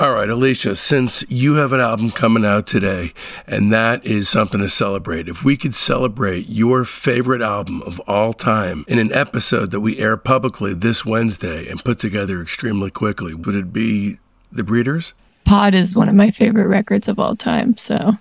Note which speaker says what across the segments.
Speaker 1: All right, Alicia, since you have an album coming out today, and that is something to celebrate, if we could celebrate your favorite album of all time in an episode that we air publicly this Wednesday and put together extremely quickly, would it be The Breeders?
Speaker 2: Pod is one of my favorite records of all time, so.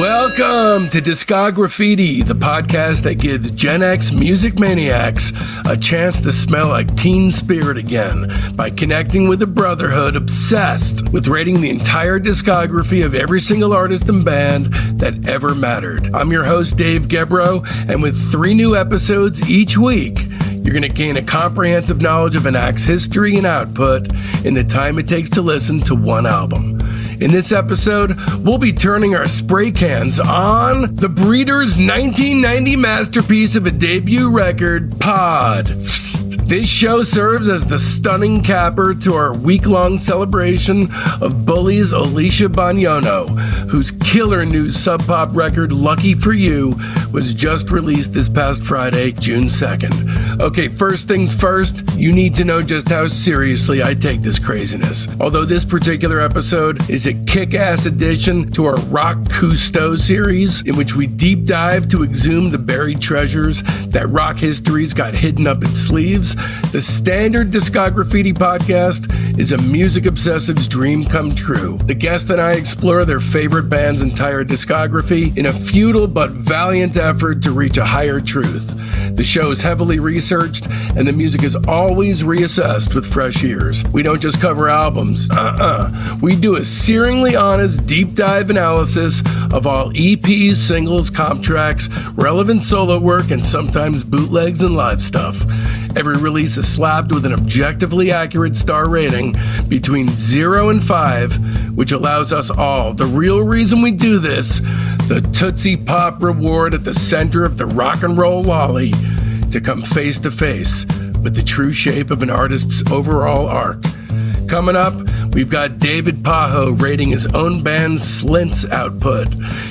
Speaker 1: Welcome to Discograffiti, the podcast that gives Gen X music maniacs a chance to smell like teen spirit again by connecting with a brotherhood obsessed with rating the entire discography of every single artist and band that ever mattered. I'm your host, Dave Gebroe, and with three new episodes each week, you're going to gain a comprehensive knowledge of an act's history and output in the time it takes to listen to one album. In this episode, we'll be turning our spray cans on the Breeders' 1990 masterpiece of a debut record, Pod. This show serves as the stunning capper to our week long celebration of Bully's Alicia Bognanno, whose killer new sub pop record, Lucky for You, was just released this past Friday, June 2nd. Okay, first things first, you need to know just how seriously I take this craziness. Although this particular episode is a kick ass addition to our Rock Cousteau series, in which we deep dive to exhume the buried treasures that rock history's got hidden up its sleeves, the standard Discograffiti podcast is a music obsessive's dream come true. The guest and I explore their favorite band's entire discography in a futile but valiant effort to reach a higher truth. The show is heavily researched, and the music is always reassessed with fresh ears. We don't just cover albums, uh uh-uh. uh. We do a searingly honest, deep dive analysis of all EPs, singles, comp tracks, relevant solo work, and sometimes bootlegs and live stuff. Every release is slapped with an objectively accurate star rating between 0 and 5, which allows us all, the real reason we do this, the Tootsie Pop reward at the center of the rock and roll lolly, to come face to face with the true shape of an artist's overall arc. Coming up, we've got David Pajo rating his own band Slint's output.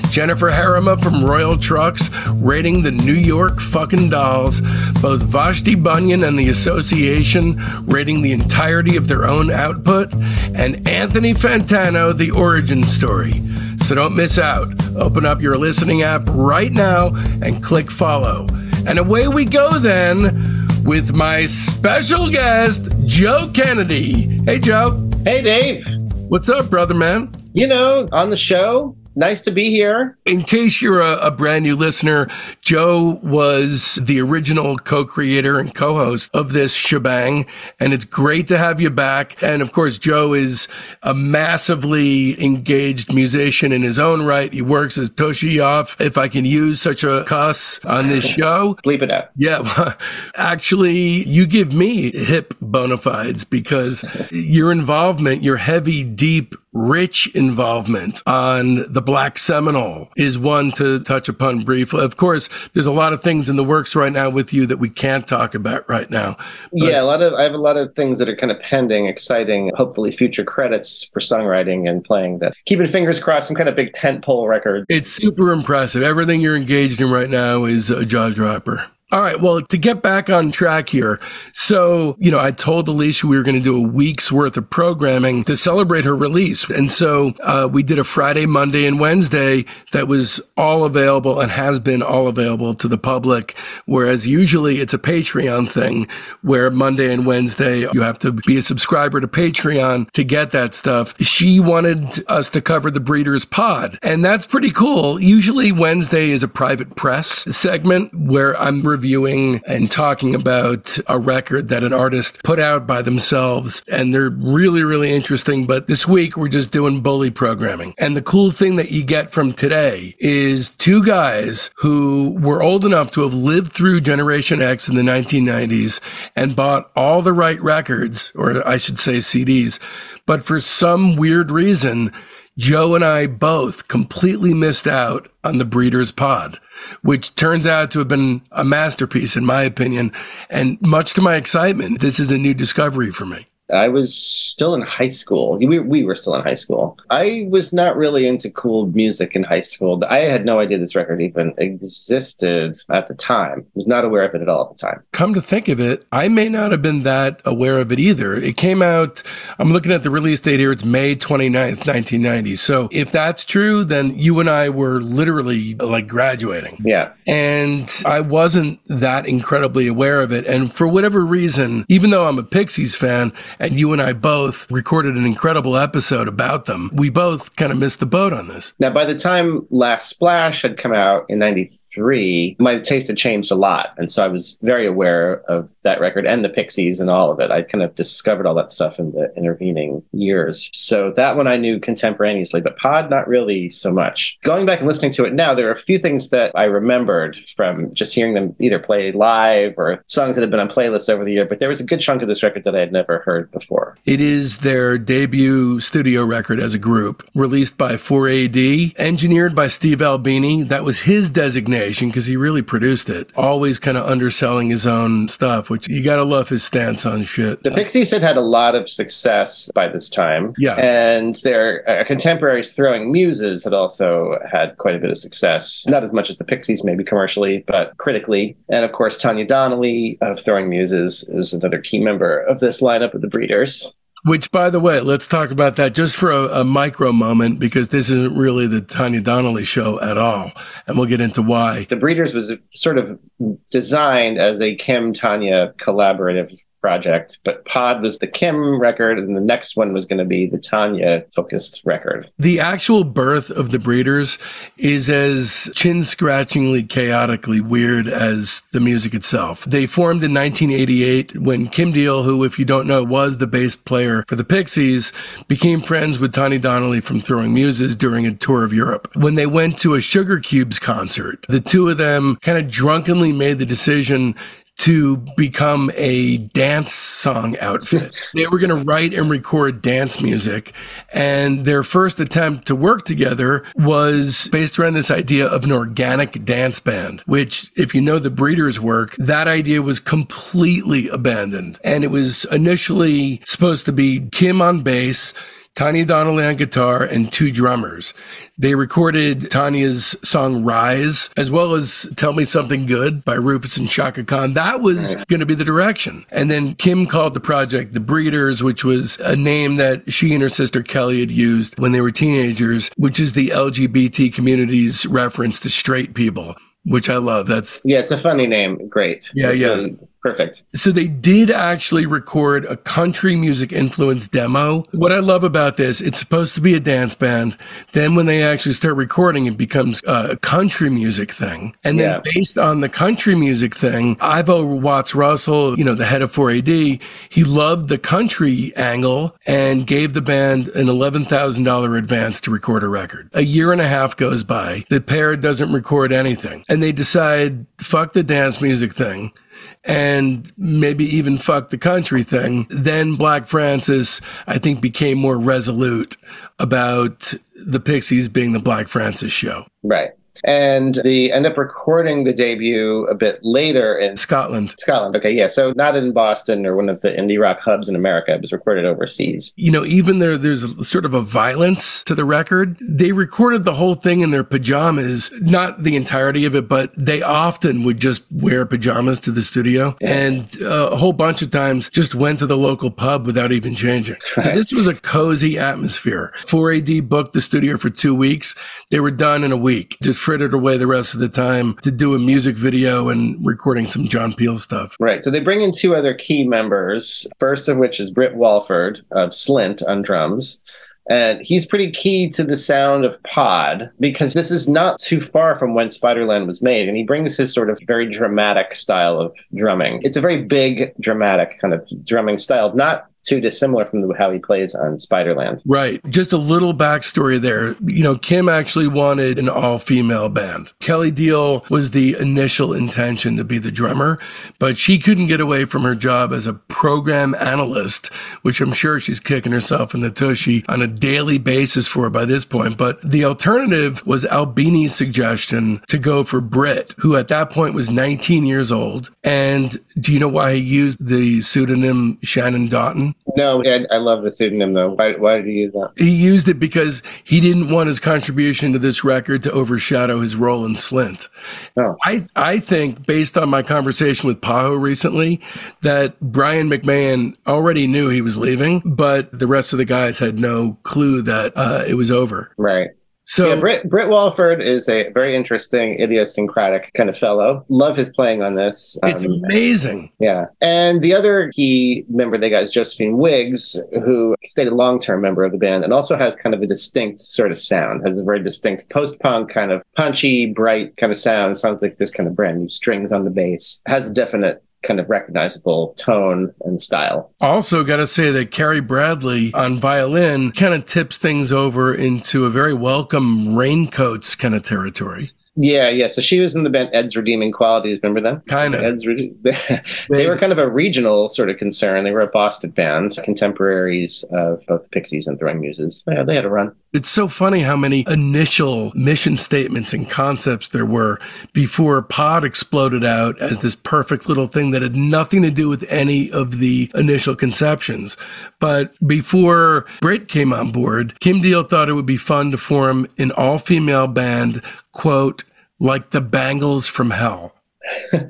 Speaker 1: Jennifer Herrema from Royal Trux rating the New York fucking dolls. Both Vashti Bunyan and the Association rating the entirety of their own output. And Anthony Fantano, the origin story. So don't miss out. Open up your listening app right now and click follow. And away we go then with my special guest, Joe Kennedy. Hey, Joe.
Speaker 3: Hey, Dave.
Speaker 1: What's up, brother man?
Speaker 3: You know, on the show, nice to be here.
Speaker 1: In case you're a, a, brand new listener, Joe was the original co creator and co host of this shebang, and it's great to have you back. And of course, Joe is a massively engaged musician in his own right. He works as Toshi off, if I can use such a cuss on this show.
Speaker 3: Bleep it out.
Speaker 1: Yeah. Actually, you give me hip bona fides because your involvement, your heavy, deep rich involvement on the Black Seminole is one to touch upon briefly. Of course, there's a lot of things in the works right now with you that we can't talk about right now.
Speaker 3: yeah, a lot of I have a lot of things that are kind of pending, exciting, hopefully future credits for songwriting and playing that. Keeping fingers crossed, some kind of big tent pole record.
Speaker 1: It's super impressive. Everything you're engaged in right now is a jaw dropper. All right. Well, to get back on track here. So, you know, I told Alicia we were going to do a week's worth of programming to celebrate her release. And so uh, we did a Friday, Monday, and Wednesday that was all available and has been all available to the public. Whereas usually it's a Patreon thing where Monday and Wednesday you have to be a subscriber to Patreon to get that stuff. She wanted us to cover the Breeders Pod. And that's pretty cool. Usually Wednesday is a private press segment where I'm and talking about a record that an artist put out by themselves. And they're really, really interesting. But this week, we're just doing bully programming. And the cool thing that you get from today is two guys who were old enough to have lived through Generation X in the 1990s and bought all the right records, or I should say CDs. But for some weird reason, Joe and I both completely missed out on the Breeders Pod which turns out to have been a masterpiece, in my opinion. And much to my excitement, this is a new discovery for me.
Speaker 3: I was still in high school. We, we were still in high school. I was not really into cool music in high school. I had no idea this record even existed at the time. I was not aware of it at all at the time.
Speaker 1: Come to think of it, I may not have been that aware of it either. It came out, I'm looking at the release date here, it's May 29th, 1990. So if that's true, then you and I were literally like graduating.
Speaker 3: Yeah.
Speaker 1: And I wasn't that incredibly aware of it. And for whatever reason, even though I'm a Pixies fan and you and I both recorded an incredible episode about them, we both kind of missed the boat on this.
Speaker 3: Now, by the time Last Splash had come out in 93, my taste had changed a lot. And so I was very aware of that record and the Pixies and all of it. I kind of discovered all that stuff in the intervening years. So that one I knew contemporaneously, but Pod, not really so much. Going back and listening to it now, there are a few things that I remembered from just hearing them either play live or songs that had been on playlists over the year. But there was a good chunk of this record that I had never heard before.
Speaker 1: It is their debut studio record as a group, released by 4AD, engineered by Steve Albini. That was his designation because he really produced it. Always kind of underselling his own stuff, which you got to love his stance on shit.
Speaker 3: The Pixies had had a lot of success by this time.
Speaker 1: Yeah.
Speaker 3: And their uh, contemporaries, Throwing Muses, had also had quite a bit of success. Not as much as the Pixies, maybe commercially, but critically. And of course, Tanya Donelly of Throwing Muses is another key member of this lineup of the Breeders.
Speaker 1: Which, by the way, let's talk about that just for a, a, micro moment because this isn't really the Tanya Donelly show at all. And we'll get into why.
Speaker 3: The Breeders was sort of designed as a Kim Tanya collaborative project, but Pod was the Kim record, and the next one was going to be the Tanya focused record.
Speaker 1: The actual birth of the Breeders is as chin scratchingly chaotically weird as the music itself. They formed in 1988 when Kim Deal, who, if you don't know, was the bass player for the Pixies, became friends with Tanya Donelly from Throwing Muses during a tour of Europe. When they went to a Sugar Cubes concert, the two of them kind of drunkenly made the decision to become a dance song outfit. they were going to write and record dance music. And their first attempt to work together was based around this idea of an organic dance band, which, if you know the Breeders' work, that idea was completely abandoned. And it was initially supposed to be Kim on bass. Tanya Donelly on guitar and two drummers. They recorded Tanya's song Rise, as well as Tell Me Something Good by Rufus and Chaka Khan. That was right. going to be the direction. And then Kim called the project The Breeders, which was a name that she and her sister Kelly had used when they were teenagers, which is the LGBT community's reference to straight people which I love. That's
Speaker 3: yeah, it's a funny name. Great.
Speaker 1: Yeah, yeah.
Speaker 3: Perfect.
Speaker 1: So they did actually record a country music influence demo. What I love about this, it's supposed to be a dance band. Then when they actually start recording, it becomes a country music thing. And then yeah. based on the country music thing, Ivo Watts Russell, you know, the head of 4AD, he loved the country angle and gave the band an $11,000 advance to record a record. A year and a half goes by. The pair doesn't record anything. And they decide, fuck the dance music thing and maybe even fuck the country thing. Then Black Francis, I think, became more resolute about the Pixies being the Black Francis show.
Speaker 3: Right and they end up recording the debut a bit later in
Speaker 1: Scotland.
Speaker 3: Scotland, okay, yeah. So not in Boston or one of the indie rock hubs in America. It was recorded overseas.
Speaker 1: You know, even there, there's sort of a violence to the record. They recorded the whole thing in their pajamas, not the entirety of it, but they often would just wear pajamas to the studio, and uh, a whole bunch of times just went to the local pub without even changing. So this was a cozy atmosphere. 4AD booked the studio for two weeks. They were done in a week. Just frittered away the rest of the time to do a music video and recording some John Peel stuff.
Speaker 3: Right. So they bring in two other key members, first of which is Britt Walford of Slint on drums. And he's pretty key to the sound of Pod because this is not too far from when Spiderland was made. And he brings his sort of very dramatic style of drumming. It's a very big, dramatic kind of drumming style, not too dissimilar from how he plays on Spiderland.
Speaker 1: Right. Just a little backstory there. You know, Kim actually wanted an all female band. Kelly Deal was the initial intention to be the drummer, but she couldn't get away from her job as a program analyst, which I'm sure she's kicking herself in the tushy on a daily basis for by this point. But the alternative was Albini's suggestion to go for Britt, who at that point was 19 years old. And do you know why he used the pseudonym Shannon Doughton?
Speaker 3: No, I, I love the pseudonym though. Why, why did he use that?
Speaker 1: He used it because he didn't want his contribution to this record to overshadow his role in Slint.
Speaker 3: Oh.
Speaker 1: I, I think, based on my conversation with Pajo recently, that Brian McMahan already knew he was leaving, but the rest of the guys had no clue that uh, it was over.
Speaker 3: Right.
Speaker 1: So
Speaker 3: yeah, Britt, Britt Walford is a very interesting, idiosyncratic kind of fellow. Love his playing on this.
Speaker 1: it's
Speaker 3: Um,
Speaker 1: amazing.
Speaker 3: Yeah. And the other key member they got is Josephine Wiggs, who stayed a long term member of the band and also has kind of a distinct sort of sound, has a very distinct post punk, kind of punchy, bright kind of sound. Sounds like there's kind of brand new strings on the bass. Has a definite kind of recognizable tone and style.
Speaker 1: Also, got to say that Carrie Bradley on violin kind of tips things over into a very welcome raincoats kind of territory.
Speaker 3: Yeah, yeah. So she was in the band Ed's Redeeming Qualities. Remember them?
Speaker 1: Kind of.
Speaker 3: Ed's Rede- they were kind of a regional sort of concern. They were a Boston band, contemporaries of both Pixies and Throwing Muses. Yeah, they had a run.
Speaker 1: It's so funny how many initial mission statements and concepts there were before Pod exploded out as this perfect little thing that had nothing to do with any of the initial conceptions. But before Britt came on board, Kim Deal thought it would be fun to form an all female band, quote, like the Bangles from Hell, which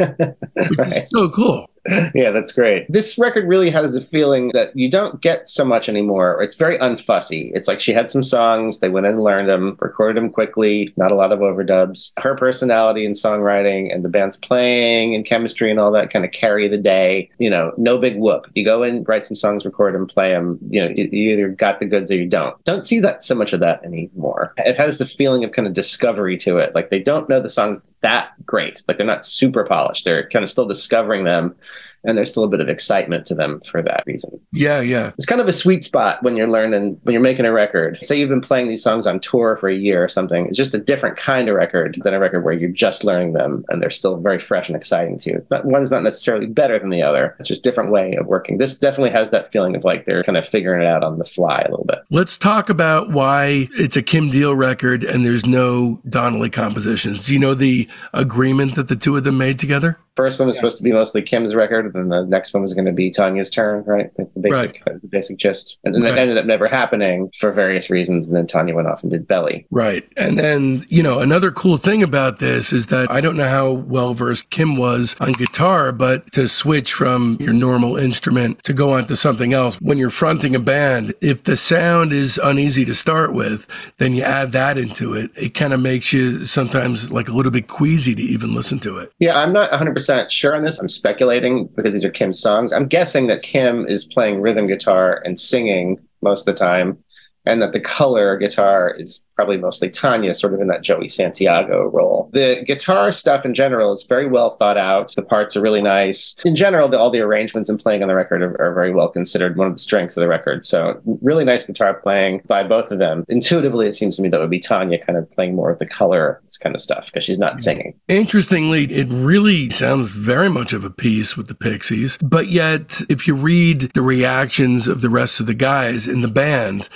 Speaker 3: Right.
Speaker 1: is so cool.
Speaker 3: yeah, that's great. This record really has a feeling that you don't get so much anymore. It's very unfussy. It's like she had some songs, they went and learned them, recorded them quickly, not a lot of overdubs. Her personality and songwriting and the band's playing and chemistry and all that kind of carry the day. You know, no big whoop. You go in, write some songs, record them, play them. You know, you, you either got the goods or you don't. Don't see that so much of that anymore. It has a feeling of kind of discovery to it. Like they don't know the song that great. Like they're not super polished. They're kind of still discovering them and there's still a bit of excitement to them for that reason.
Speaker 1: Yeah, yeah.
Speaker 3: It's kind of a sweet spot when you're learning, when you're making a record. Say you've been playing these songs on tour for a year or something. It's just a different kind of record than a record where you're just learning them and they're still very fresh and exciting to you. But one's not necessarily better than the other. It's just a different way of working. This definitely has that feeling of like they're kind of figuring it out on the fly a little bit.
Speaker 1: Let's talk about why it's a Kim Deal record and there's no Donelly compositions. Do you know the agreement that the two of them made together?
Speaker 3: First one was supposed to be mostly Kim's record, and then the next one was going to be Tanya's turn, right? That's the basic, uh, the basic gist. And then
Speaker 1: Right.
Speaker 3: it ended up never happening for various reasons. And then Tanya went off and did Belly.
Speaker 1: Right. And then, you know, another cool thing about this is that I don't know how well versed Kim was on guitar, but to switch from your normal instrument to go on to something else, when you're fronting a band, if the sound is uneasy to start with, then you add that into it. It kind of makes you sometimes like a little bit queasy to even listen to it.
Speaker 3: Yeah, I'm not 100% sure on this. I'm speculating because these are Kim's songs. I'm guessing that Kim is playing rhythm guitar and singing most of the time, and that the color guitar is probably mostly Tanya, sort of in that Joey Santiago role. The guitar stuff in general is very well thought out. The parts are really nice. In general, the, all the arrangements and playing on the record are, are very well considered, one of the strengths of the record. So, really nice guitar playing by both of them. Intuitively, it seems to me that would be Tanya kind of playing more of the color kind of stuff because she's not singing.
Speaker 1: Interestingly, it really sounds very much of a piece with the Pixies, but yet, if you read the reactions of the rest of the guys in the band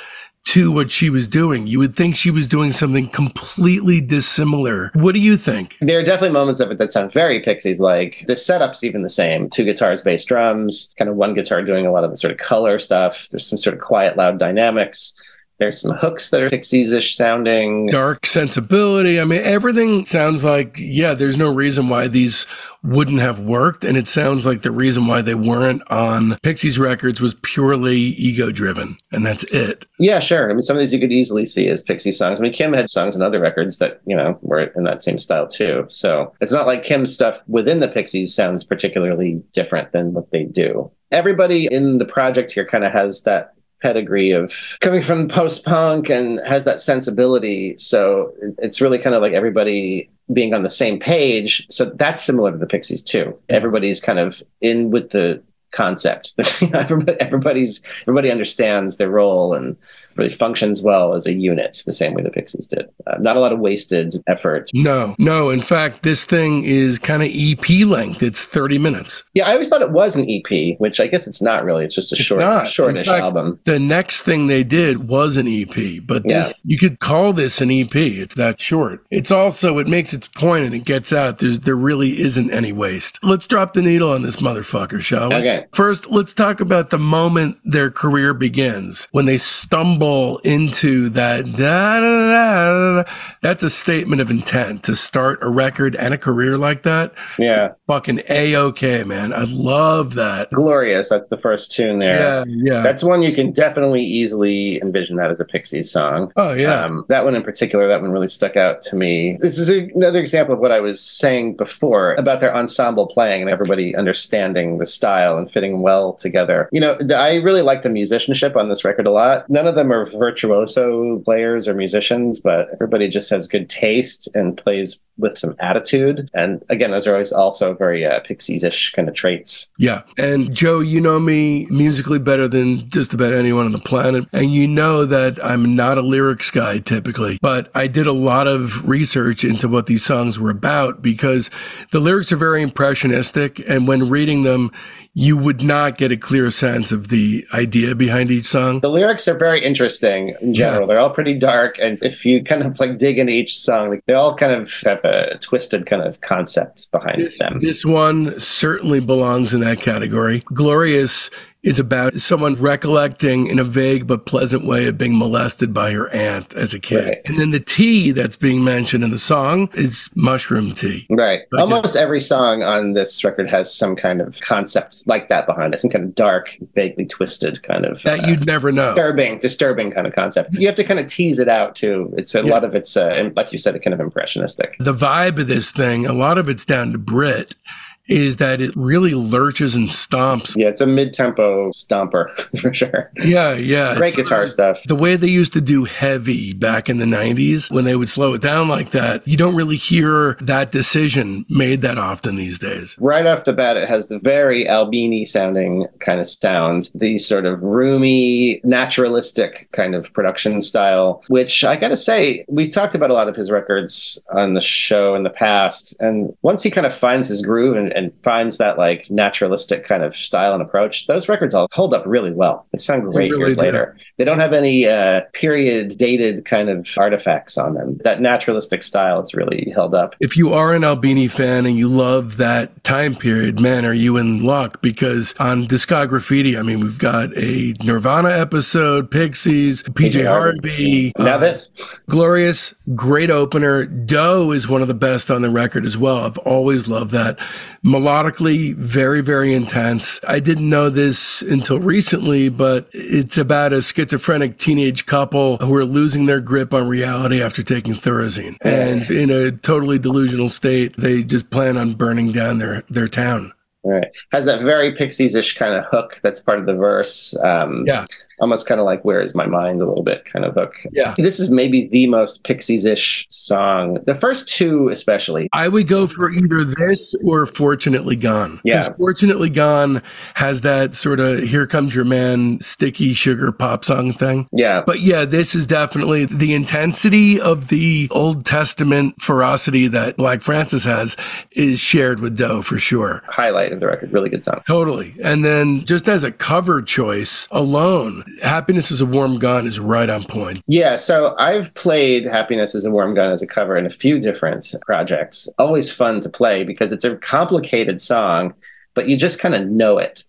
Speaker 1: to what she was doing, you would think she was doing something completely dissimilar. What do you think?
Speaker 3: There are definitely moments of it that sound very Pixies like. The setup's even the same. Two guitars, bass, drums, kind of one guitar doing a lot of the sort of color stuff. There's some sort of quiet, loud dynamics. There's some hooks that are Pixies-ish sounding.
Speaker 1: Dark sensibility. I mean, everything sounds like, yeah, there's no reason why these wouldn't have worked. And it sounds like the reason why they weren't on Pixies records was purely ego driven. And that's it.
Speaker 3: Yeah, sure. I mean, some of these you could easily see as Pixie songs. I mean, Kim had songs in other records that, you know, were in that same style too. So it's not like Kim's stuff within the Pixies sounds particularly different than what they do. Everybody in the project here kind of has that pedigree of coming from post punk and has that sensibility. So it's really kind of like everybody being on the same page. So that's similar to the Pixies too. Everybody's kind of in with the concept. everybody, everybody's everybody understands their role and really functions well as a unit, the same way the Pixies did. Uh, not a lot of wasted effort.
Speaker 1: No, no. In fact, this thing is kind of EP length. It's 30 minutes.
Speaker 3: Yeah, I always thought it was an EP, which I guess it's not really. It's just a
Speaker 1: It's
Speaker 3: short,
Speaker 1: not.
Speaker 3: shortish
Speaker 1: fact,
Speaker 3: album.
Speaker 1: The next thing they did was an EP, but this you could call this an EP. It's that short. It's also it makes its point and it gets out. There's there really isn't any waste. Let's drop the needle on this motherfucker, shall we?
Speaker 3: Okay.
Speaker 1: First, let's talk about the moment their career begins when they stumble into that. Da, da, da. That's a statement of intent to start a record and a career like that.
Speaker 3: Yeah.
Speaker 1: Fucking a okay, man. I love that.
Speaker 3: Glorious. That's the first tune there.
Speaker 1: Yeah, yeah.
Speaker 3: That's one you can definitely easily envision that as a Pixies song.
Speaker 1: oh yeah.
Speaker 3: Um, that one in particular, that one really stuck out to me. This is another example of what I was saying before about their ensemble playing and everybody understanding the style and fitting well together. You know, the, I really like the musicianship on this record a lot. None of them are virtuoso players or musicians, but everybody just has good taste and plays with some attitude. And again, those are always also very uh, Pixies-ish kind of traits.
Speaker 1: Yeah. And Joe, you know me musically better than just about anyone on the planet. And you know that I'm not a lyrics guy typically, but I did a lot of research into what these songs were about because the lyrics are very impressionistic. And when reading them, you would not get a clear sense of the idea behind each song.
Speaker 3: The lyrics are very interesting in general. They're all pretty dark, and if you kind of like dig into each song, like, they all kind of have a twisted kind of concept behind
Speaker 1: This,
Speaker 3: them.
Speaker 1: this one certainly belongs in that category. Glorious is about someone recollecting in a vague but pleasant way of being molested by her aunt as a kid.
Speaker 3: Right.
Speaker 1: And then the tea that's being mentioned in the song is mushroom tea.
Speaker 3: Right.
Speaker 1: Like
Speaker 3: Almost every song on this record has some kind of concept like that behind it, some kind of dark, vaguely twisted kind of
Speaker 1: That
Speaker 3: uh,
Speaker 1: you'd never know.
Speaker 3: disturbing, disturbing kind of concept. You have to kind of tease it out too. It's a
Speaker 1: Yeah.
Speaker 3: lot of it's, uh, like you said, kind of impressionistic.
Speaker 1: The vibe of this thing, a lot of it's down to Britt, is that it really lurches and stomps.
Speaker 3: Yeah, it's a mid-tempo stomper for sure.
Speaker 1: Yeah, yeah.
Speaker 3: Great guitar stuff.
Speaker 1: The way they used to do heavy back in the 90s, when they would slow it down like that, you don't really hear that decision made that often these days.
Speaker 3: Right off the bat, it has the very Albini sounding kind of sound, the sort of roomy, naturalistic kind of production style, which I gotta say, we talked about a lot of his records on the show in the past. And once he kind of finds his groove and, and finds that like naturalistic kind of style and approach, those records all hold up really well. They sound great
Speaker 1: really
Speaker 3: years
Speaker 1: do.
Speaker 3: later. They don't have any uh, period dated kind of artifacts on them. That naturalistic style, it's really held up.
Speaker 1: If you are an Albini fan and you love that time period, man, are you in luck? Because on Discograffiti, I mean, we've got a Nirvana episode, Pixies, PJ Harvey,
Speaker 3: Now
Speaker 1: uh,
Speaker 3: this.
Speaker 1: Glorious, great opener. Doe is one of the best on the record as well. I've always loved that. Melodically, very, very intense. I didn't know this until recently, but it's about a schizophrenic teenage couple who are losing their grip on reality after taking Thorazine. And in a totally delusional state, they just plan on burning down their, their town.
Speaker 3: Right. Has that very Pixies-ish kind of hook that's part of the verse. Um,
Speaker 1: Yeah.
Speaker 3: Almost kind of like Where Is My Mind a little bit kind of hook.
Speaker 1: Yeah.
Speaker 3: This is maybe the most Pixies-ish song. The first two especially.
Speaker 1: I would go for either this or Fortunately Gone. 'Cause
Speaker 3: Yeah.
Speaker 1: Fortunately Gone has that sort of Here Comes Your Man sticky sugar pop song thing.
Speaker 3: Yeah.
Speaker 1: But yeah, this is definitely the intensity of the Old Testament ferocity that Black Francis has is shared with Doe for sure.
Speaker 3: Highlight of the record. Really good song.
Speaker 1: Totally. And then just as a cover choice alone, Happiness is a Warm Gun is right on point.
Speaker 3: Yeah, so I've played Happiness is a Warm Gun as a cover in a few different projects. Always fun to play because it's a complicated song, but you just kind of know it.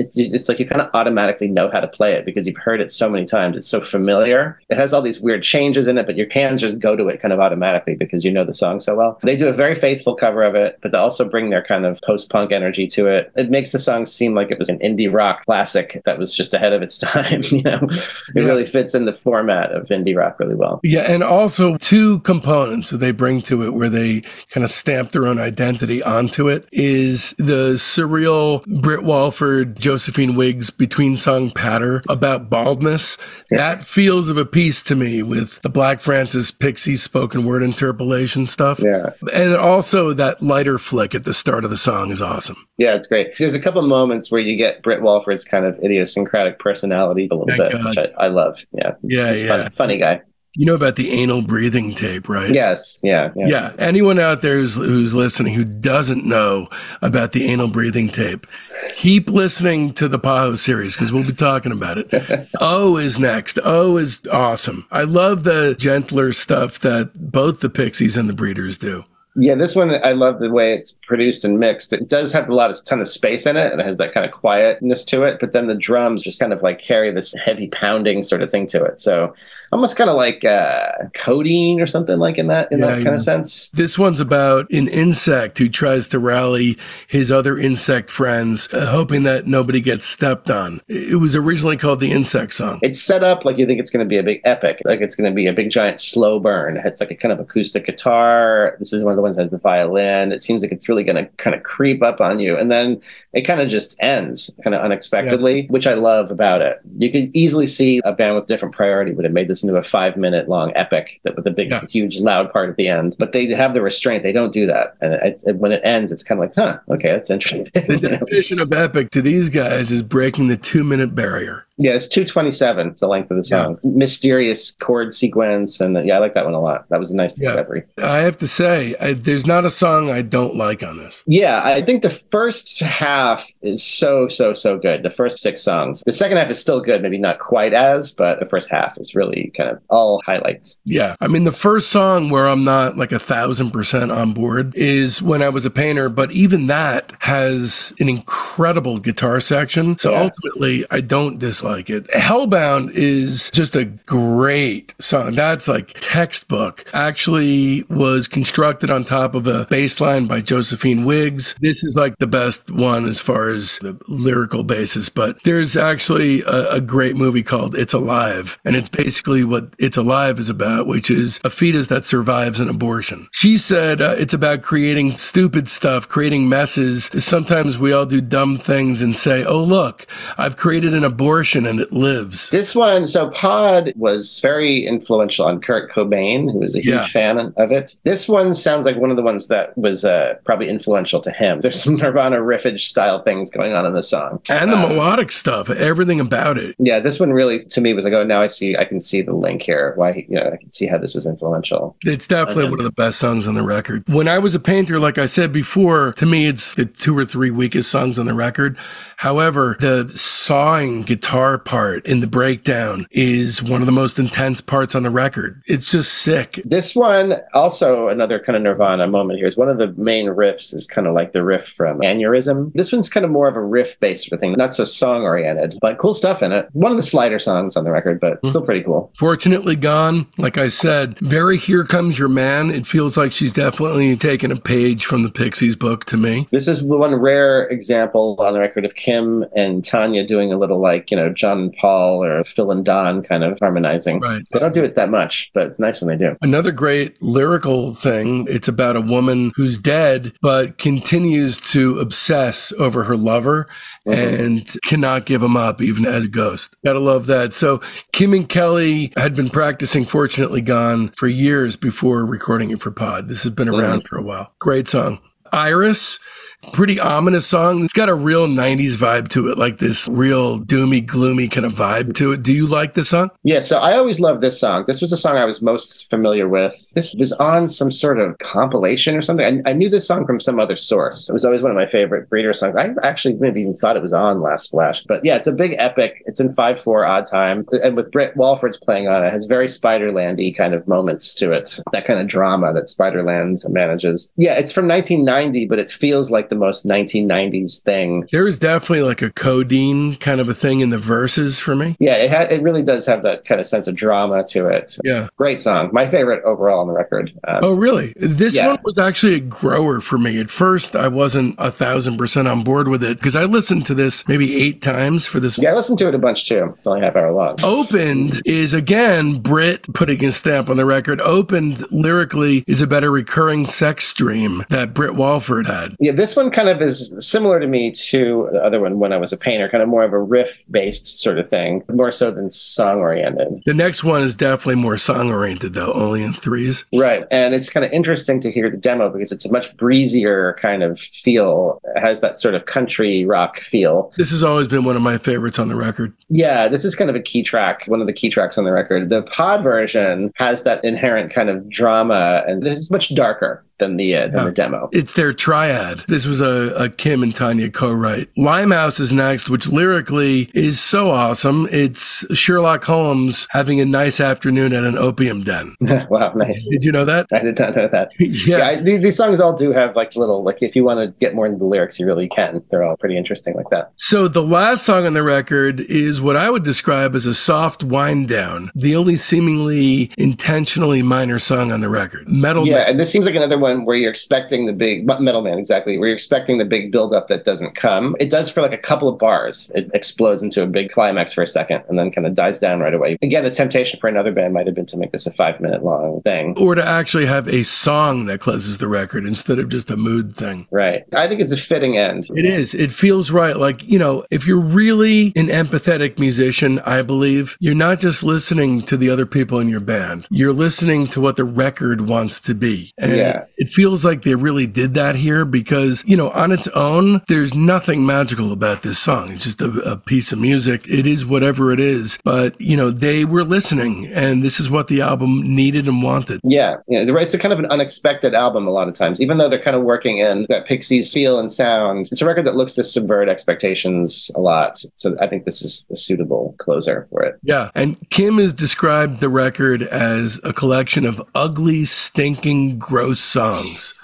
Speaker 3: It, it's like you kind of automatically know how to play it because you've heard it so many times. It's so familiar. It has all these weird changes in it, but your hands just go to it kind of automatically because you know the song so well. They do a very faithful cover of it, but they also bring their kind of post punk energy to it. It makes the song seem like it was an indie rock classic that was just ahead of its time. You know, it
Speaker 1: Yeah.
Speaker 3: really fits in the format of indie rock really well.
Speaker 1: Yeah, and also two components that they bring to it where they kind of stamp their own identity onto it is the surreal Britt Walford, Josephine Wiggs between song patter about baldness.
Speaker 3: Yeah.
Speaker 1: That feels of a piece to me with the Black Francis Pixie spoken word interpolation stuff.
Speaker 3: Yeah.
Speaker 1: And also that lighter flick at the start of the song is awesome.
Speaker 3: Yeah, it's great. There's a couple moments where you get Britt Walford's kind of idiosyncratic personality a little
Speaker 1: Thank
Speaker 3: bit,
Speaker 1: God.
Speaker 3: which I, I love. Yeah. It's-
Speaker 1: Yeah,
Speaker 3: it's
Speaker 1: yeah.
Speaker 3: Fun, funny guy.
Speaker 1: You know about the anal breathing tape, right?
Speaker 3: Yes. Yeah. Yeah.
Speaker 1: Yeah. Anyone out there who's, who's listening who doesn't know about the anal breathing tape, keep listening to the Pajo series because we'll be talking about it. O is next. O is awesome. I love the gentler stuff that both the Pixies and the Breeders do.
Speaker 3: Yeah, this one I love the way it's produced and mixed. It does have a lot of ton of space in it, and it has that kind of quietness to it. But then the drums just kind of like carry this heavy pounding sort of thing to it. So almost kind of like uh, codeine or something like in that in
Speaker 1: Yeah,
Speaker 3: that kind
Speaker 1: yeah.
Speaker 3: of sense.
Speaker 1: This one's about an insect who tries to rally his other insect friends, uh, hoping that nobody gets stepped on. It was originally called the Insect Song.
Speaker 3: It's set up like you think it's going to be a big epic, like it's going to be a big giant slow burn. It's like a kind of acoustic guitar. This is one of the ones that has the violin. It seems like it's really going to kind of creep up on you, and then it kind of just ends kind of unexpectedly, which I love about it. You could easily see a band with different priority would have made this into a five minute long epic that with a big,
Speaker 1: Yeah.
Speaker 3: huge, loud part at the end. But they have the restraint. They don't do that, and it, it- when it ends, it's kind of like, huh, okay, that's interesting.
Speaker 1: The definition of epic to these guys is breaking the two minute barrier.
Speaker 3: Yeah, it's 227, the length of the song. Mysterious chord sequence. And yeah, I like that one a lot. That was a nice
Speaker 1: Yeah.
Speaker 3: discovery.
Speaker 1: I have to say, I, there's not a song I don't like on this.
Speaker 3: Yeah, I think the first half is so, so, so good. The first six songs. The second half is still good, maybe not quite as, but the first half is really kind of all highlights.
Speaker 1: Yeah. I mean, the first song where I'm not like a thousand percent on board is when I was a painter, but even that has an incredible guitar section. So
Speaker 3: Yeah.
Speaker 1: ultimately, I don't dislike it. Hellbound is just a great song. That's like textbook. Actually, was constructed on top of a bass line by Josephine Wiggs. This is like the best one as far as the lyrical basis, but there's actually a, a great movie called It's Alive, and it's basically what It's Alive is about, which is a fetus that survives an abortion. She said uh, it's about creating stupid stuff, creating messes. Sometimes we all do dumb things and say, oh, look, I've created an abortion and it lives.
Speaker 3: This one, so Pod was very influential on Kurt Cobain, who was a huge
Speaker 1: Yeah.
Speaker 3: fan of it. This one sounds like one of the ones that was uh, probably influential to him. There's some Nirvana riffage style things going on in the song.
Speaker 1: And the
Speaker 3: Um,
Speaker 1: melodic stuff, everything about it.
Speaker 3: Yeah, this one really to me was like, oh, now I see, I can see the link here. Why, you know, I can see how this was influential.
Speaker 1: It's definitely
Speaker 3: Um,
Speaker 1: one of the best songs on the record. When I was a painter, like I said before, to me, it's the two or three weakest songs on the record. However, the sawing guitar part in the breakdown is one of the most intense parts on the record. It's just sick.
Speaker 3: This one, also another kind of Nirvana moment here, is one of the main riffs is kind of like the riff from Aneurysm. This one's kind of more of a riff based sort of thing, not so song oriented, but cool stuff in it. One of the slider songs on the record, but hmm. still pretty cool.
Speaker 1: Fortunately Gone, like I said, very Here Comes Your Man. It feels like she's definitely taken a page from the Pixies book to me.
Speaker 3: This is one rare example on the record of Kim and Tanya doing a little like, you know, John and Paul or Phil and Don kind of harmonizing.
Speaker 1: Right.
Speaker 3: They don't do it that much, but it's nice when they do.
Speaker 1: Another great lyrical thing. It's about a woman who's dead, but continues to obsess over her lover mm-hmm. and cannot give him up, even as a ghost. Gotta love that. So, Kim and Kelly had been practicing Fortunately Gone for years before recording it for Pod. This has been around mm-hmm. for a while. Great song. Iris. Pretty ominous song. It's got a real 90s vibe to it, like this real doomy, gloomy kind of vibe to it. Do you like this song?
Speaker 3: Yeah, so I always loved this song. This was the song I was most familiar with. This was on some sort of compilation or something. I, I knew this song from some other source. It was always one of my favorite Breeder songs. I actually maybe even thought it was on Last Splash. But yeah, it's a big epic. It's in 5 4 odd time. And with Britt Walford's playing on it, it has very Spiderlandy kind of moments to it. That kind of drama that Spiderland manages. Yeah, it's from 1990, but it feels like the most 1990s thing.
Speaker 1: There is definitely like a codeine kind of a thing in the verses for me.
Speaker 3: Yeah, it, ha- it really does have that kind of sense of drama to it.
Speaker 1: Yeah.
Speaker 3: Great song. My favorite overall on the record. Um,
Speaker 1: Oh, really? This
Speaker 3: Yeah.
Speaker 1: one was actually a grower for me. At first, I wasn't a thousand percent on board with it because I listened to this maybe eight times for this.
Speaker 3: Yeah, I listened to it a bunch too. It's only half hour long.
Speaker 1: Opened is again Britt putting his stamp on the record. Opened lyrically is about a recurring sex stream that Britt Walford had.
Speaker 3: Yeah, this one kind of is similar to me to the other one when I was a painter, kind of more of a riff based sort of thing, more so than song oriented.
Speaker 1: The next one is definitely more song oriented, though, only in threes.
Speaker 3: Right. And it's kind of interesting to hear the demo because it's a much breezier kind of feel. It has that sort of country rock feel.
Speaker 1: This has always been one of my favorites on the record.
Speaker 3: Yeah, this is kind of a key track, one of the key tracks on the record. The pod version has that inherent kind of drama and it's much darker than the uh, than
Speaker 1: Yeah.
Speaker 3: the demo.
Speaker 1: It's their triad. This was a, a Kim and Tanya co-write. Limehouse is next, which lyrically is so awesome. It's Sherlock Holmes having a nice afternoon at an opium den.
Speaker 3: wow, nice.
Speaker 1: Did you know that?
Speaker 3: I did not know that.
Speaker 1: Yeah.
Speaker 3: Yeah, I, these, songs all do have like little like if you want to get more into the lyrics, you really can. They're all pretty interesting like that.
Speaker 1: So the last song on the record is what I would describe as a soft wind down, the only seemingly intentionally minor song on the record. Metal
Speaker 3: Yeah,
Speaker 1: Man-
Speaker 3: and this seems like another one where you're expecting the big Metal Man exactly, where you're expecting the big build up that doesn't come. It does for like a couple of bars. It explodes into a big climax for a second and then kind of dies down right away. Again, the temptation for another band might have been to make this a five minute long thing.
Speaker 1: or to actually have a song that closes the record instead of just a mood thing.
Speaker 3: Right. I think it's a fitting end.
Speaker 1: It is. It feels right. Like, you know, if you're really an empathetic musician, I believe, you're not just listening to the other people in your band. You're listening to what the record wants to be. And
Speaker 3: Yeah.
Speaker 1: It feels like they really did that here because, you know, on its own, there's nothing magical about this song. It's just a, a piece of music. It is whatever it is. But, you know, they were listening and this is what the album needed and wanted.
Speaker 3: Yeah, yeah, the- it's a kind of an unexpected album a lot of times, even though they're kind of working in that Pixies feel and sound. It's a record that looks to subvert expectations a lot. So I think this is a suitable closer for it.
Speaker 1: Yeah. And Kim has described the record as a collection of ugly, stinking, gross songs.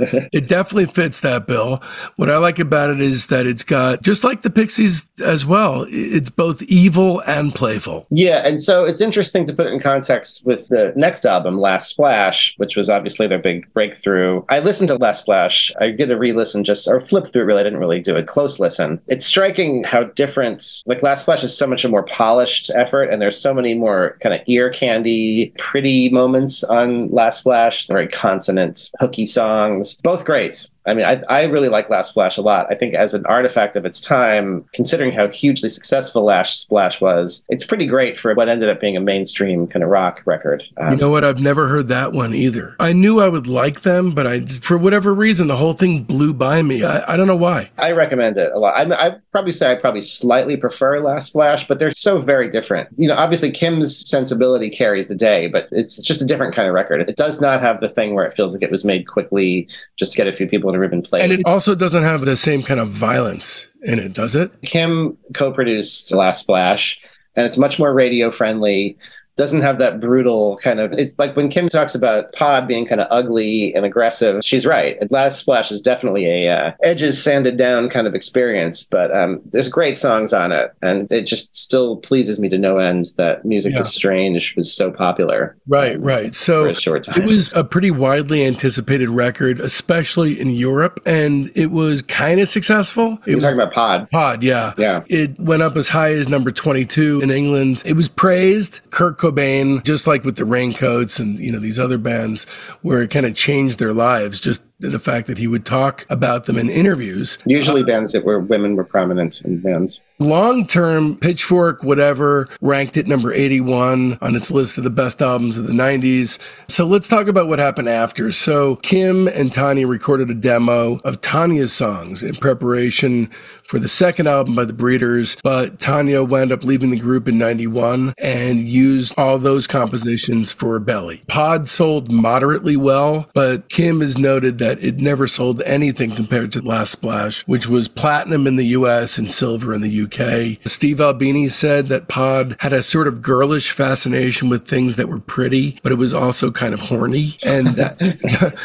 Speaker 1: It definitely fits that bill. What I like about it is that it's got, just like the Pixies as well, it's both evil and playful.
Speaker 3: Yeah, and so it's interesting to put it in context with the next album, Last Splash, which was obviously their big breakthrough. I listened to Last Splash. I did a re-listen just or flip through it really. I didn't really do a close listen. It's striking how different like Last Splash is so much a more polished effort, and there's so many more kind of ear candy, pretty moments on Last Splash, very consonant, hooky songs. Both great. I mean, I, I really like Last Splash a lot. I think as an artifact of its time, considering how hugely successful Last Splash was, it's pretty great for what ended up being a mainstream kind of rock record. Um,
Speaker 1: You know what? I've never heard that one either. I knew I would like them, but I just, for whatever reason, the whole thing blew by me. I, I don't know why.
Speaker 3: I recommend it a lot. I, I probably say I probably slightly prefer Last Splash, but they're so very different. You know, obviously Kim's sensibility carries the day, but it's just a different kind of record. It does not have the thing where it feels like it was made quickly, just to get a few people in a room and.
Speaker 1: And it also doesn't have the same kind of violence in it, does it?
Speaker 3: Kim co-produced Last Splash, and it's much more radio friendly. Doesn't have that brutal kind of it, like when Kim talks about Pod being kind of ugly and aggressive. She's right. Last Splash is definitely a uh, edges sanded down kind of experience, but um, there's great songs on it, and it just still pleases me to no end that Music
Speaker 1: Yeah.
Speaker 3: is Strange was so popular.
Speaker 1: Right, right.
Speaker 3: For
Speaker 1: So
Speaker 3: a short time.
Speaker 1: It was a pretty widely anticipated record, especially in Europe, and it was kind of successful. It
Speaker 3: You're
Speaker 1: was
Speaker 3: talking about Pod.
Speaker 1: pod, yeah.
Speaker 3: Yeah.
Speaker 1: It went up as high as number 22 in England. It was praised. Kurt Cobain, just like with the Raincoats and, you know, these other bands where it kind of changed their lives, just the fact that he would talk about them in interviews.
Speaker 3: Usually bands that were women were prominent in bands.
Speaker 1: Long term, Pitchfork, whatever, ranked it number 81 on its list of the best albums of the 90s. So let's talk about what happened after. So Kim and Tanya recorded a demo of Tanya's songs in preparation for the second album by the Breeders, but Tanya wound up leaving the group in 91 and used all those compositions for Belly. Pod sold moderately well, but Kim has noted that it never sold anything compared to Last Splash, which was platinum in the US and silver in the UK. Steve Albini said that Pod had a sort of girlish fascination with things that were pretty, but it was also kind of horny. And that,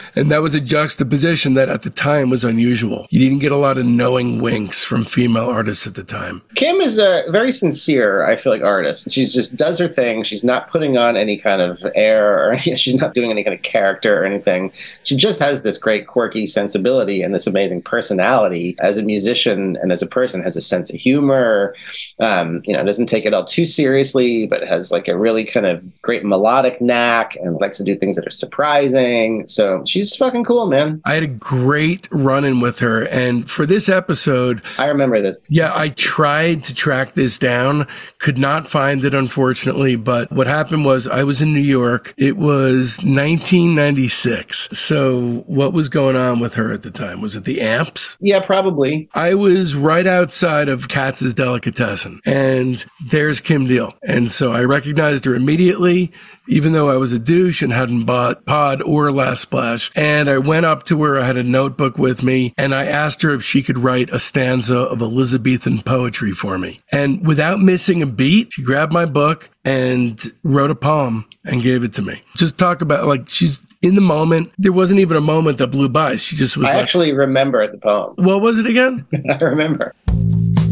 Speaker 1: and that was a juxtaposition that at the time was unusual. You didn't get a lot of knowing winks from female artists at the time.
Speaker 3: Kim is a very sincere, I feel like, artist. She just does her thing. She's not putting on any kind of air or she's not doing any kind of character or anything. She just has this great great quirky sensibility and this amazing personality as a musician and as a person has a sense of humor. Um, you know, doesn't take it all too seriously, but has like a really kind of great melodic knack and likes to do things that are surprising. So she's fucking cool, man.
Speaker 1: I had a great run in with her. And for this episode,
Speaker 3: I remember this.
Speaker 1: Yeah, I tried to track this down, could not find it, unfortunately. But what happened was I was in New York. It was 1996. So what was going on with her at the time? Was it the amps?
Speaker 3: Yeah, probably.
Speaker 1: I was right outside of Katz's Delicatessen, and there's Kim Deal. And so I recognized her immediately even though I was a douche and hadn't bought Pod or Last Splash. And I went up to her, I had a notebook with me, and I asked her if she could write a stanza of Elizabethan poetry for me. And without missing a beat, she grabbed my book and wrote a poem and gave it to me. Just talk about like she's in the moment. There wasn't even a moment that blew by. She just was
Speaker 3: I
Speaker 1: like,
Speaker 3: actually remember the poem.
Speaker 1: What was it again?
Speaker 3: I remember.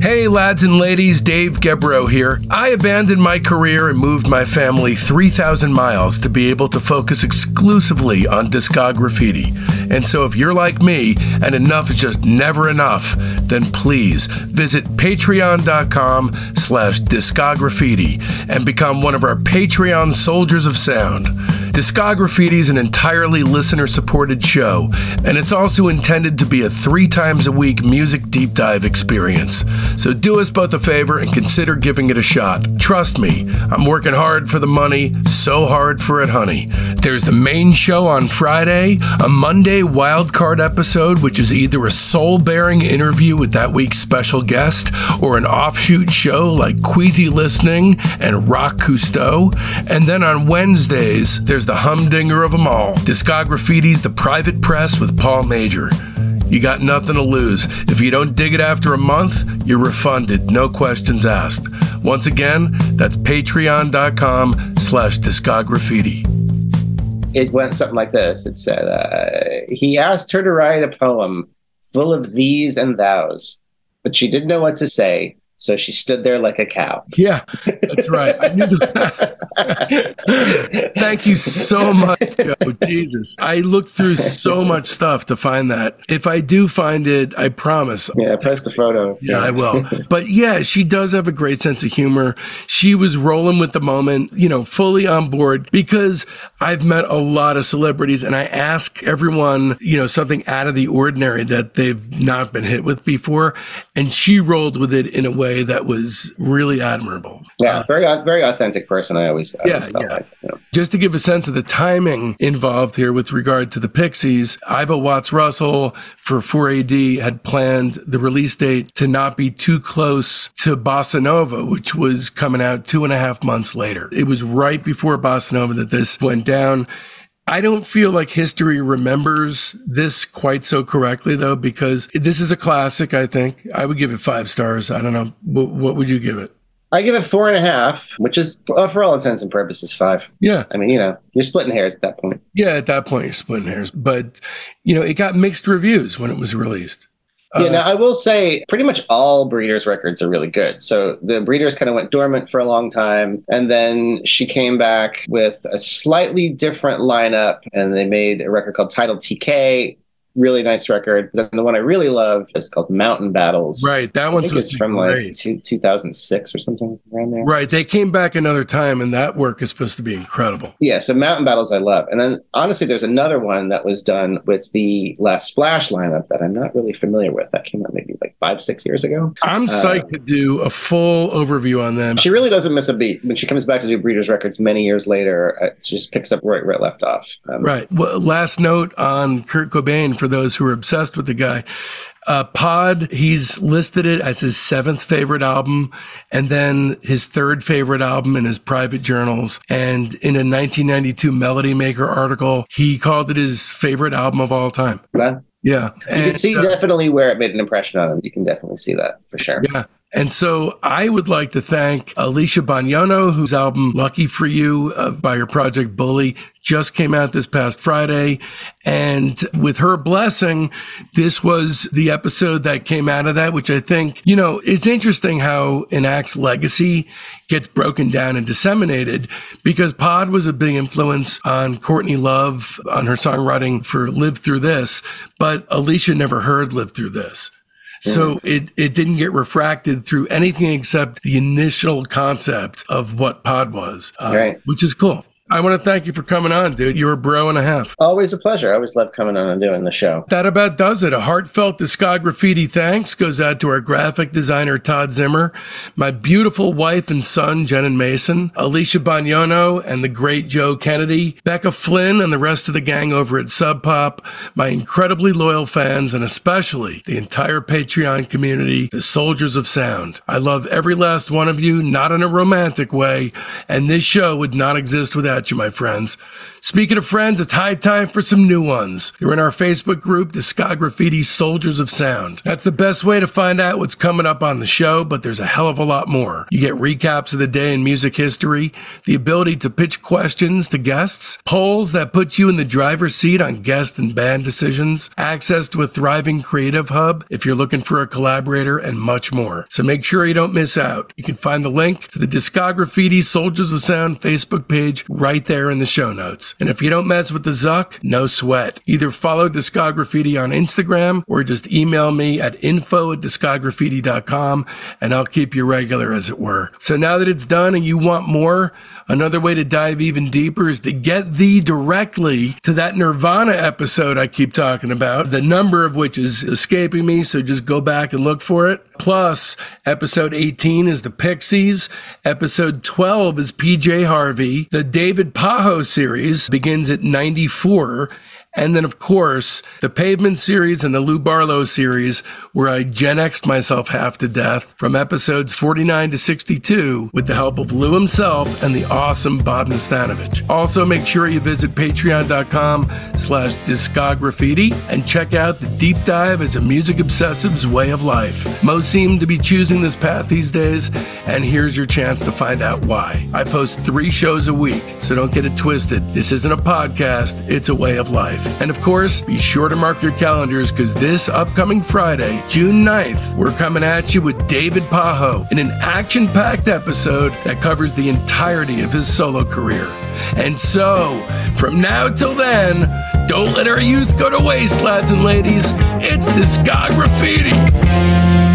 Speaker 1: Hey, lads and ladies, Dave Gebroe here. I abandoned my career and moved my family 3,000 miles to be able to focus exclusively on Discograffiti. And so, if you're like me and enough is just never enough, then please visit patreon.com slash discograffiti and become one of our Patreon soldiers of sound. Discograffiti is an entirely listener supported show, and it's also intended to be a three times a week music deep dive experience. So do us both a favor and consider giving it a shot. Trust me, I'm working hard for the money, so hard for it, honey. There's the main show on Friday, a Monday wildcard episode, which is either a soul bearing interview with that week's special guest or an offshoot show like Queasy Listening and Rock Cousteau. And then on Wednesdays, there's the humdinger of them all Discograffiti's The Private Press with Paul Major. You got nothing to lose. If you don't dig it after a month, you're refunded, no questions asked. Once again, that's patreon.com slash discograffiti.
Speaker 3: It went something like this. It said, uh, he asked her to write a poem full of these and thous, but she didn't know what to say. So she stood there like a cow.
Speaker 1: Yeah, that's right. I knew that. Thank you so much, Joe. Jesus. I looked through so much stuff to find that. If I do find it, I promise.
Speaker 3: Yeah, post a photo.
Speaker 1: Yeah, I will. But yeah, she does have a great sense of humor. She was rolling with the moment, you know, fully on board because I've met a lot of celebrities and I ask everyone, you know, something out of the ordinary that they've not been hit with before. And she rolled with it in a way that was really admirable.
Speaker 3: Yeah, uh, very very authentic person. I always, I
Speaker 1: yeah,
Speaker 3: always
Speaker 1: yeah.
Speaker 3: like, you know.
Speaker 1: Just to give a sense of the timing involved here with regard to the Pixies, Ivo Watts Russell for 4AD had planned the release date to not be too close to Bossa Nova, which was coming out two and a half months later. It was right before Bossa Nova that this went down. I don't feel like history remembers this quite so correctly, though, because this is a classic, I think. I would give it five stars. I don't know. What, what would you give it?
Speaker 3: I give it four and a half, which is, uh, for all intents and purposes, five.
Speaker 1: Yeah.
Speaker 3: I mean, you know, you're splitting hairs at that point.
Speaker 1: Yeah, at that point, you're splitting hairs. But, you know, it got mixed reviews when it was released.
Speaker 3: Yeah,
Speaker 1: Uh,
Speaker 3: now I will say pretty much all Breeders records are really good. So the Breeders kind of went dormant for a long time. And then she came back with a slightly different lineup and they made a record called Title TK. Really nice record. Then the one I really love is called Mountain Battles.
Speaker 1: Right. That one's
Speaker 3: think it's
Speaker 1: supposed
Speaker 3: from like two, 2006 or something around there.
Speaker 1: Right. They came back another time, and that work is supposed to be incredible.
Speaker 3: Yeah, so Mountain Battles I love. And then honestly, there's another one that was done with the Last Splash lineup that I'm not really familiar with. That came out maybe like five, six years ago.
Speaker 1: I'm psyched to do a full overview on them.
Speaker 3: She really doesn't miss a beat. When she comes back to do Breeders Records many years later, uh, it just picks up right where it left off. Um,
Speaker 1: Right. Well, last note on Kurt Cobain for those who are obsessed with the guy. Uh, Pod, he's listed it as his seventh favorite album, and then his third favorite album in his private journals. And in a 1992 Melody Maker article, he called it his favorite album of all time.
Speaker 3: Well,
Speaker 1: Yeah.
Speaker 3: you can see
Speaker 1: uh,
Speaker 3: definitely where it made an impression on him. You can definitely see that for sure.
Speaker 1: Yeah. And so I would like to thank Alicia Bognanno, whose album Lucky for You uh, by her project Bully just came out this past Friday. And with her blessing, this was the episode that came out of that, which I think, you know, it's interesting how an act's legacy gets broken down and disseminated because Pod was a big influence on Courtney Love on her songwriting for Live Through This, but Alicia never heard Live Through This. So it, it didn't get refracted through anything except the initial concept of what pod was, uh,
Speaker 3: Right.
Speaker 1: which is cool. I want to thank you for coming on, dude. You're a bro and a half.
Speaker 3: Always a pleasure. I always love coming on and doing the show.
Speaker 1: That about does it. A heartfelt Discograffiti thanks goes out to our graphic designer, Todd Zimmer, my beautiful wife and son, Jen and Mason, Alicia Bognanno, and the great Joe Kennedy, Becca Flynn, and the rest of the gang over at Sub Pop, my incredibly loyal fans, and especially the entire Patreon community, the soldiers of sound. I love every last one of you, not in a romantic way, and this show would not exist without you, my friends. Speaking of friends, it's high time for some new ones. You're in our Facebook group, Discograffiti Soldiers of Sound. That's the best way to find out what's coming up on the show, but there's a hell of a lot more. You get recaps of the day in music history, the ability to pitch questions to guests, polls that put you in the driver's seat on guest and band decisions, access to a thriving creative hub if you're looking for a collaborator, and much more. So make sure you don't miss out. You can find the link to the Discograffiti Soldiers of Sound Facebook page right there in the show notes. And if you don't mess with the Zuck, no sweat. Either follow Discograffiti on Instagram or just email me at info at discograffiti.com and I'll keep you regular as it were. So now that it's done and you want more, another way to dive even deeper is to get thee directly to that Nirvana episode I keep talking about, the number of which is escaping me. So just go back and look for it. Plus, episode 18 is the Pixies. Episode 12 is PJ Harvey. The David Pajo series begins at 94. And then, of course, the Pavement series and the Lou Barlow series, where I Gen X'd myself half to death from episodes 49 to 62 with the help of Lou himself and the awesome Bob Nastanovich. Also, make sure you visit patreon.com slash discograffiti and check out the deep dive as a music obsessive's way of life. Most seem to be choosing this path these days, and here's your chance to find out why. I post three shows a week, so don't get it twisted. This isn't a podcast, it's a way of life. And of course, be sure to mark your calendars because this upcoming Friday, June 9th, we're coming at you with David Pajo in an action packed episode that covers the entirety of his solo career. And so, from now till then, don't let our youth go to waste, lads and ladies. It's Discograffiti.